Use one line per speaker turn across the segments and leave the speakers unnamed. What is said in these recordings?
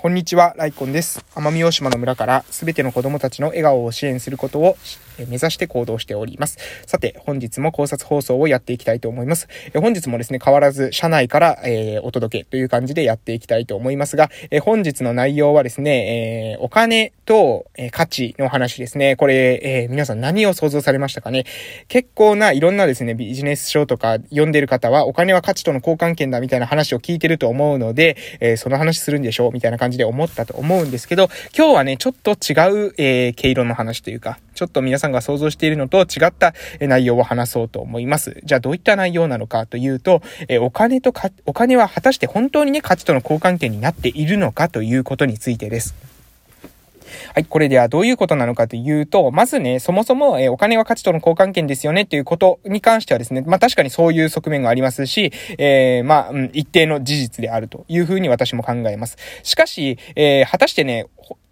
こんにちは、ライコンです。奄美大島の村からすべての子供たちの笑顔を支援することを目指して行動しております。さて、本日も考察放送をやっていきたいと思います。本日もですね、変わらず社内から、えー、お届けという感じでやっていきたいと思いますが、え本日の内容はですね、えー、お金と、え価値の話ですね。これ、え皆さん何を想像されましたかね？結構ないろんなですね、ビジネス書とか読んでる方は、お金は価値との交換権だみたいな話を聞いてると思うので、えその話するんでしょうみたいな感じじで思ったと思うんですけど、今日はね、ちょっと違う、えー、毛色の話というか、ちょっと皆さんが想像しているのと違った内容を話そうと思います。じゃあどういった内容なのかというと、えお金とか、お金は果たして本当にね、価値との交換権になっているのかということについてです。はい、これではどういうことなのかというと、まずね、そもそも、えお金は価値との交換権ですよねっていうことに関してはですね、まあ確かにそういう側面がありますし、えー、まあ、うん、一定の事実であるというふうに私も考えます。しかし、えー、果たしてね、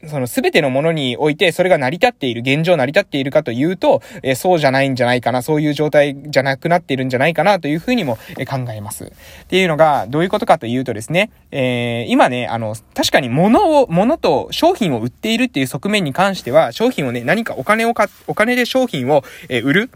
その全てのものにおいてそれが成り立っている、現状成り立っているかというと、え、そうじゃないんじゃないかな、そういう状態じゃなくなっているんじゃないかなというふうにも、え、考えます。っていうのが、どういうことかというとですね、えー、今ね、あの、確かに物を、物と商品を売っているっていう側面に関しては、商品をね、何かお金をか、お金で商品を、え、売る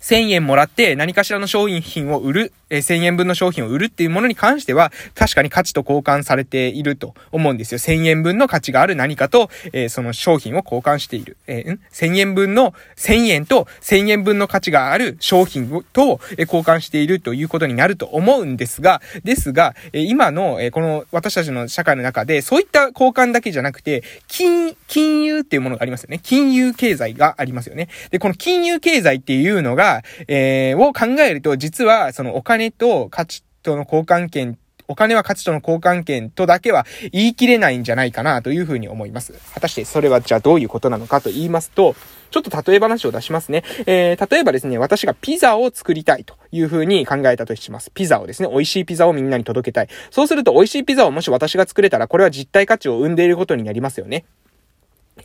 1000円もらって何かしらの商品を売るえ1000円分の商品を売るっていうものに関しては、確かに価値と交換されていると思うんですよ。1000円分の価値がある何かと、え、その商品を交換している。えー、?1000 円分の、1000円と1000円分の価値がある商品と、交換しているということになると思うんですが、ですが、今の、この私たちの社会の中で、そういった交換だけじゃなくて、金、金融っていうものがありますよね。金融経済がありますよね。で、この金融経済っていうのが、えー、を考えると、実は、そのお金と価値との交換権お金は価値との交換権とだけは言い切れないんじゃないかなというふうに思います。果たしてそれはじゃあどういうことなのかと言いますと、ちょっと例え話を出しますね。えー、例えばですね、私がピザを作りたいというふうに考えたとします。ピザをですね、美味しいピザをみんなに届けたい。そうすると美味しいピザをもし私が作れたら、これは実体価値を生んでいることになりますよね。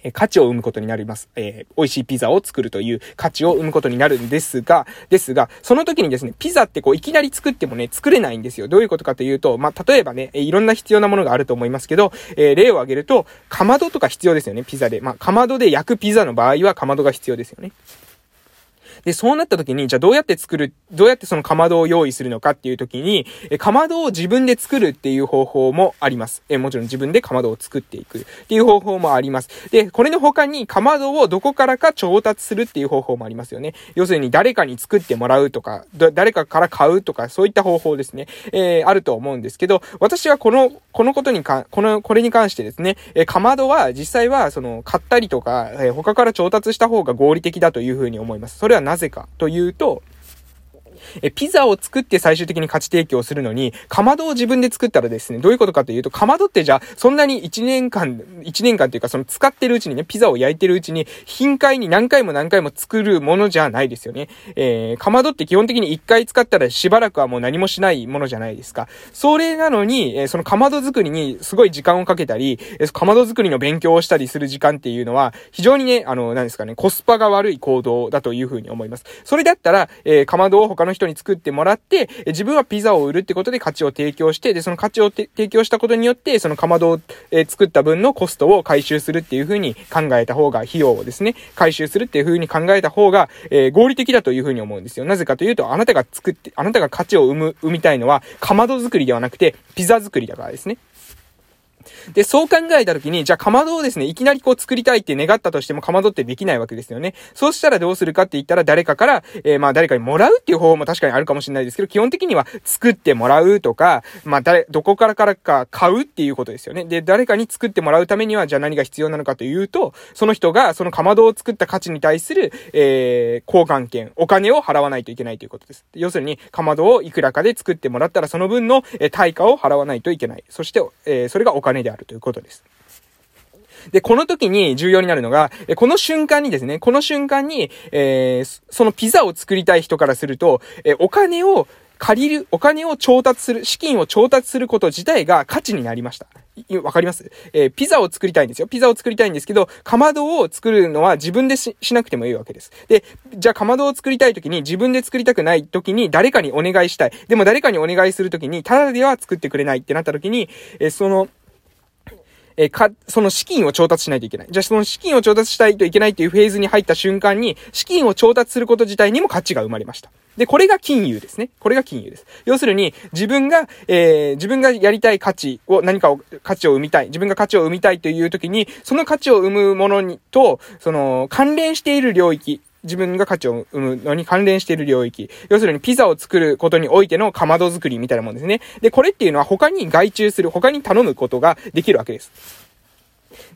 え価値を生むことになります。えー、美味しいピザを作るという価値を生むことになるんですが、ですが、その時にですね、ピザってこういきなり作ってもね、作れないんですよ。どういうことかというと、まあ、例えばね、いろんな必要なものがあると思いますけど、えー、例を挙げると、かまどとか必要ですよね、ピザで。まあ、かまどで焼くピザの場合はかまどが必要ですよね。で、そうなった時に、じゃあどうやって作る、どうやってそのかまどを用意するのかっていう時に、え、かまどを自分で作るっていう方法もあります。え、もちろん自分でかまどを作っていくっていう方法もあります。で、これの他にかまどをどこからか調達するっていう方法もありますよね。要するに誰かに作ってもらうとか、誰かから買うとか、そういった方法ですね。えー、あると思うんですけど、私はこの、このことにか、この、これに関してですね、え、かまどは実際は、その、買ったりとか、え、他から調達した方が合理的だというふうに思います。それはなぜかというと、え、ピザを作って最終的に価値提供するのに、かまどを自分で作ったらですね、どういうことかというと、かまどってじゃあ、そんなに1年間、1年間っていうか、その使ってるうちにね、ピザを焼いてるうちに、頻回に何回も何回も作るものじゃないですよね。えー、かまどって基本的に1回使ったらしばらくはもう何もしないものじゃないですか。それなのに、えー、そのかまど作りにすごい時間をかけたり、えー、かまど作りの勉強をしたりする時間っていうのは、非常にね、あの、何ですかね、コスパが悪い行動だというふうに思います。それだったら、えー、かまどを他の人に作ってもらって、自分はピザを売るってことで価値を提供して、で、その価値を提供したことによって、そのかまどを、え作った分のコストを回収するっていう風に考えた方が、費用をですね、回収するっていう風に考えた方が、えー、合理的だという風に思うんですよ。なぜかというと、あなたが作って、あなたが価値を生む、生みたいのは、かまど作りではなくて、ピザ作りだからですね。で、そう考えたときに、じゃあかまどをですね、いきなりこう作りたいって願ったとしてもかまどってできないわけですよね。そうしたらどうするかって言ったら誰かから、えー、まあ誰かにもらうっていう方法も確かにあるかもしれないですけど、基本的には作ってもらうとか、まあ誰、どこからからか買うっていうことですよね。で、誰かに作ってもらうためには、じゃあ何が必要なのかというと、その人がそのかまどを作った価値に対する、えー、交換権、お金を払わないといけないということです。要するに、かまどをいくらかで作ってもらったらその分の、え対価を払わないといけない。そして、えー、それがお金であるということです。で、この時に重要になるのが、この瞬間にですね、この瞬間に、えー、そのピザを作りたい人からすると、えー、お金を借りる、お金を調達する、資金を調達すること自体が価値になりました。わかります？えー、ピザを作りたいんですよ。ピザを作りたいんですけど、かまどを作るのは自分でしなくてもいいわけです。で、じゃあかまどを作りたい時に自分で作りたくない時に誰かにお願いしたい。でも誰かにお願いする時に、ただでは作ってくれないってなった時に、えー、その、えか、その資金を調達しないといけない。じゃあその資金を調達したいといけないというフェーズに入った瞬間に、資金を調達すること自体にも価値が生まれました。で、これが金融ですね。これが金融です。要するに、自分が、えー、自分がやりたい価値を、何かを、価値を生みたい。自分が価値を生みたいという時に、その価値を生むものに、と、その、関連している領域。自分が価値を生むのに関連している領域。要するにピザを作ることにおいてのかまど作りみたいなもんですね。で、これっていうのは他に外注する、他に頼むことができるわけです。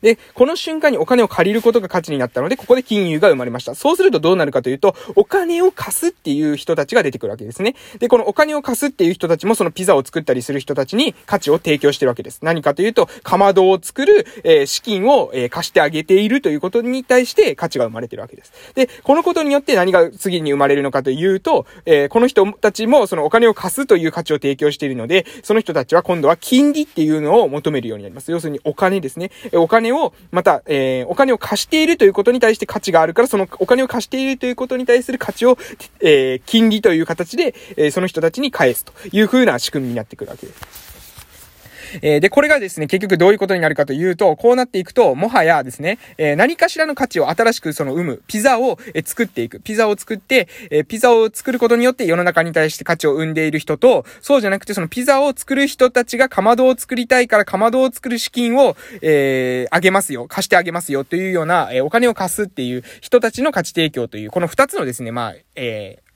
で、この瞬間にお金を借りることが価値になったので、ここで金融が生まれました。そうするとどうなるかというと、お金を貸すっていう人たちが出てくるわけですね。で、このお金を貸すっていう人たちもそのピザを作ったりする人たちに価値を提供してるわけです。何かというと、かまどを作る、えー、資金を、えー、貸してあげているということに対して価値が生まれてるわけです。で、このことによって何が次に生まれるのかというと、えー、この人たちもそのお金を貸すという価値を提供しているので、その人たちは今度は金利っていうのを求めるようになります。要するにお金ですね。お金を、また、えー、お金を貸しているということに対して価値があるから、そのお金を貸しているということに対する価値を、えー、金利という形で、えー、その人たちに返すというふうな仕組みになってくるわけです。えー、で、これがですね、結局どういうことになるかというと、こうなっていくと、もはやですね、えー、何かしらの価値を新しくその生む、ピザを、え、作っていく。ピザを作って、えピザを作ることによって世の中に対して価値を生んでいる人と、そうじゃなくてそのピザを作る人たちがかまどを作りたいからかまどを作る資金を、えあげますよ。貸してあげますよというような、えお金を貸すっていう人たちの価値提供という、この二つのですね、まあ、えー、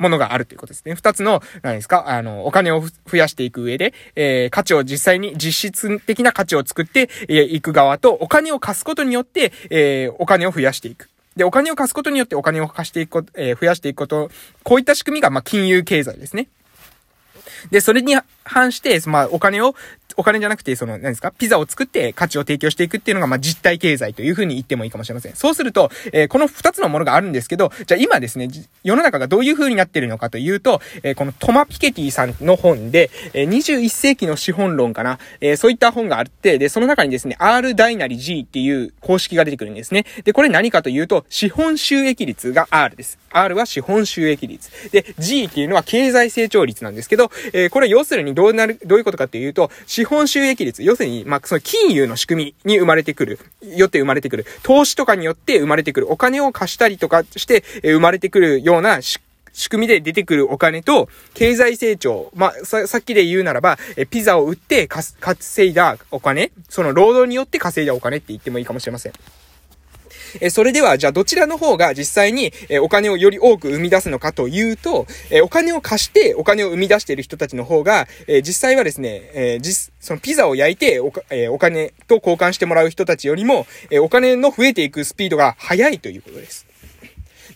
ものがあるということですね。二つの、何ですか、あの、お金を増やしていく上で、えー、価値を実際に実質的な価値を作って、えー、いく側と、お金を貸すことによって、えー、お金を増やしていく。で、お金を貸すことによってお金を貸していくこと、えー、増やしていくこと、こういった仕組みが、まあ、金融経済ですね。で、それに反して、まあ、お金をお金じゃなくて、その、何ですか？ピザを作って価値を提供していくっていうのが、まあ、実体経済というふうに言ってもいいかもしれません。そうすると、えー、この二つのものがあるんですけど、じゃあ今ですね、世の中がどういうふうになってるのかというと、えー、このトマ・ピケティさんの本で、えー、21世紀の資本論かな、え、そういった本があって、で、その中にですね、R 大なり G っていう公式が出てくるんですね。で、これ何かというと、資本収益率が R です。R は資本収益率。で、G っていうのは経済成長率なんですけど、え、これ要するにどうなる、どういうことかっていうと、資本収益率、要するに、まあ、その金融の仕組みに生まれてくる、よって生まれてくる、投資とかによって生まれてくる、お金を貸したりとかして、え、生まれてくるような仕組みで出てくるお金と、経済成長。まあ、さ、さっきで言うならば、え、ピザを売って稼いだお金、その労働によって稼いだお金って言ってもいいかもしれません。えそれでは、じゃあどちらの方が実際に、えお金をより多く生み出すのかというと、えお金を貸してお金を生み出している人たちの方が、え実際はですね、え実、そのピザを焼いておか、えお金と交換してもらう人たちよりも、えお金の増えていくスピードが速いということです。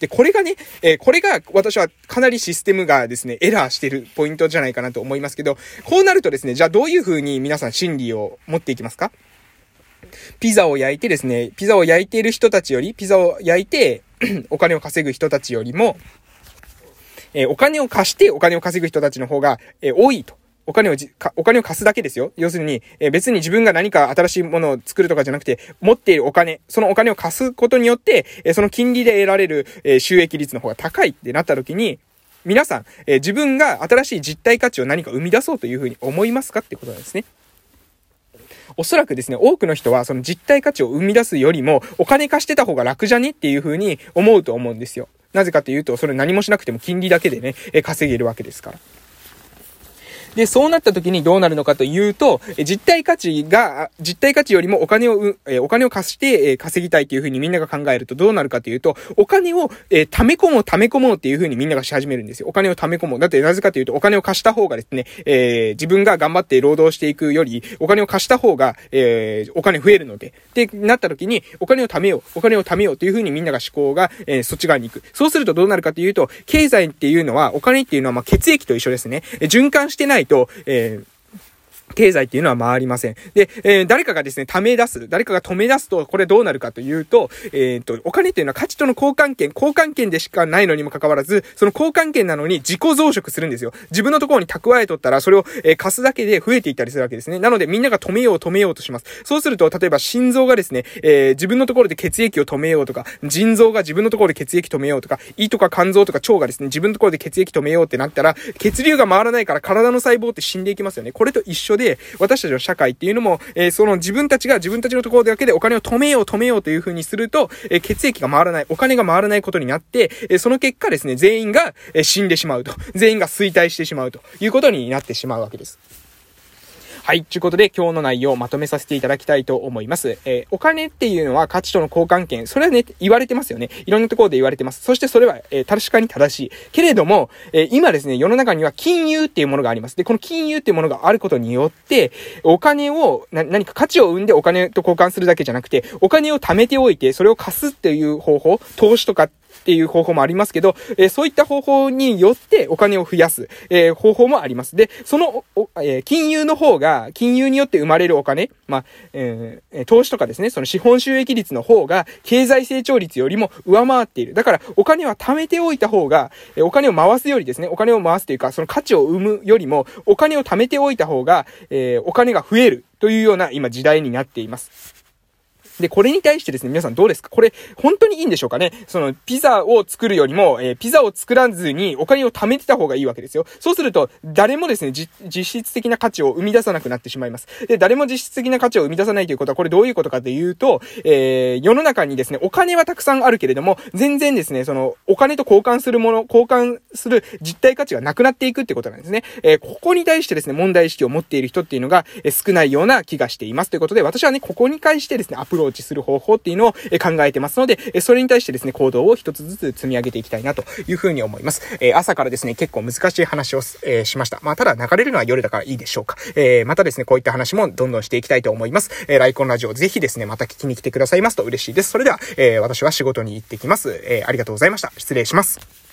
で、これがね、え、これが私はかなりシステムがですね、エラーしてるポイントじゃないかなと思いますけど、こうなるとですね、じゃあどういう風に皆さん心理を持っていきますか？ピザを焼いてですね、ピザを焼いている人たちより、ピザを焼いて お金を稼ぐ人たちよりも、えー、お金を貸してお金を稼ぐ人たちの方が、えー、多いと。お金を、お金を貸すだけですよ。要するに、えー、別に自分が何か新しいものを作るとかじゃなくて、持っているお金、そのお金を貸すことによって、え、その金利で得られる、え、収益率の方が高いってなった時に、皆さん、え、自分が新しい実体価値を何か生み出そうというふうに思いますかってことなんですね。おそらくですね、多くの人はその実体価値を生み出すよりも、お金貸してた方が楽じゃね？っていう風に思うと思うんですよ。なぜかというと、それ何もしなくても金利だけでね、稼げるわけですから。で、そうなった時にどうなるのかというと、実体価値が、実体価値よりもお金を、えお金を貸して、え稼ぎたいというふうにみんなが考えるとどうなるかというと、お金を、え貯め込もう、貯め込もうっていうふうにみんながし始めるんですよ。お金を貯め込もう。だってなぜかというと、お金を貸した方がですね、えー、自分が頑張って労働していくより、お金を貸した方が、えー、お金増えるので。ってなった時に、お金を貯めよう、お金を貯めようというふうにみんなが思考が、え、そっち側に行く。そうするとどうなるかというと、経済っていうのは、お金っていうのはまあ血液と一緒ですね。循環してないと、えー経済っていうのは回りません。で、えー、誰かがですね、溜め出す、誰かが止め出すと、これどうなるかというと、えー、っと、お金っていうのは価値との交換権、交換権でしかないのにもかかわらず、その交換権なのに自己増殖するんですよ。自分のところに蓄えとったら、それを、えー、貸すだけで増えていったりするわけですね。なので、みんなが止めよう、止めようとします。そうすると、例えば心臓がですね、えー、自分のところで血液を止めようとか、腎臓が自分のところで血液止めようとか、胃とか肝臓とか腸がですね、自分のところで血液止めようってなったら、血流が回らないから体の細胞って死んでいきますよね。これと一緒緒で、私たちの社会っていうのも、えー、その自分たちが自分たちのところだけでお金を止めよう止めようという風にすると、えー、血液が回らない、お金が回らないことになって、えー、その結果ですね、全員が、えー、死んでしまうと。全員が衰退してしまうということになってしまうわけです。はい。ということで、今日の内容をまとめさせていただきたいと思います。えー、お金っていうのは価値との交換権。それはね、言われてますよね。いろんなところで言われてます。そしてそれは、えー、確かに正しい。けれども、えー、今ですね、世の中には金融っていうものがあります。で、この金融っていうものがあることによって、お金を、な、何か価値を生んでお金と交換するだけじゃなくて、お金を貯めておいて、それを貸すっていう方法、投資とかっていう方法もありますけど、え、そういった方法によってお金を増やす、え、方法もあります。で、その、え、金融の方が、金融によって生まれるお金、まあ、えー、投資とかですね、その資本収益率の方が、経済成長率よりも上回っている。だから、お金は貯めておいた方が、えお金を回すよりですね、お金を回すというか、その価値を生むよりも、お金を貯めておいた方が、えお金が増えるというような今時代になっています。で、これに対してですね、皆さんどうですか？これ、本当にいいんでしょうかね？その、ピザを作るよりも、えー、ピザを作らずにお金を貯めてた方がいいわけですよ。そうすると、誰もですね、実質的な価値を生み出さなくなってしまいます。で、誰も実質的な価値を生み出さないということは、これどういうことかというと、えー、世の中にですね、お金はたくさんあるけれども、全然ですね、その、お金と交換するもの、交換する実体価値がなくなっていくってことなんですね。えー、ここに対してですね、問題意識を持っている人っていうのが、え、少ないような気がしています。ということで、私はね、ここに関してですね、アプローローチする方法っていうのを考えてますので、それに対してですね、行動を一つずつ積み上げていきたいなというふうに思います。え朝からですね、結構難しい話を、えしました。まあ、ただ流れるのは夜だからいいでしょうか。えまたですね、こういった話もどんどんしていきたいと思います。えライコンラジオぜひですね、また聞きに来てくださいますと嬉しいです。それでは、え私は仕事に行ってきます。えありがとうございました。失礼します。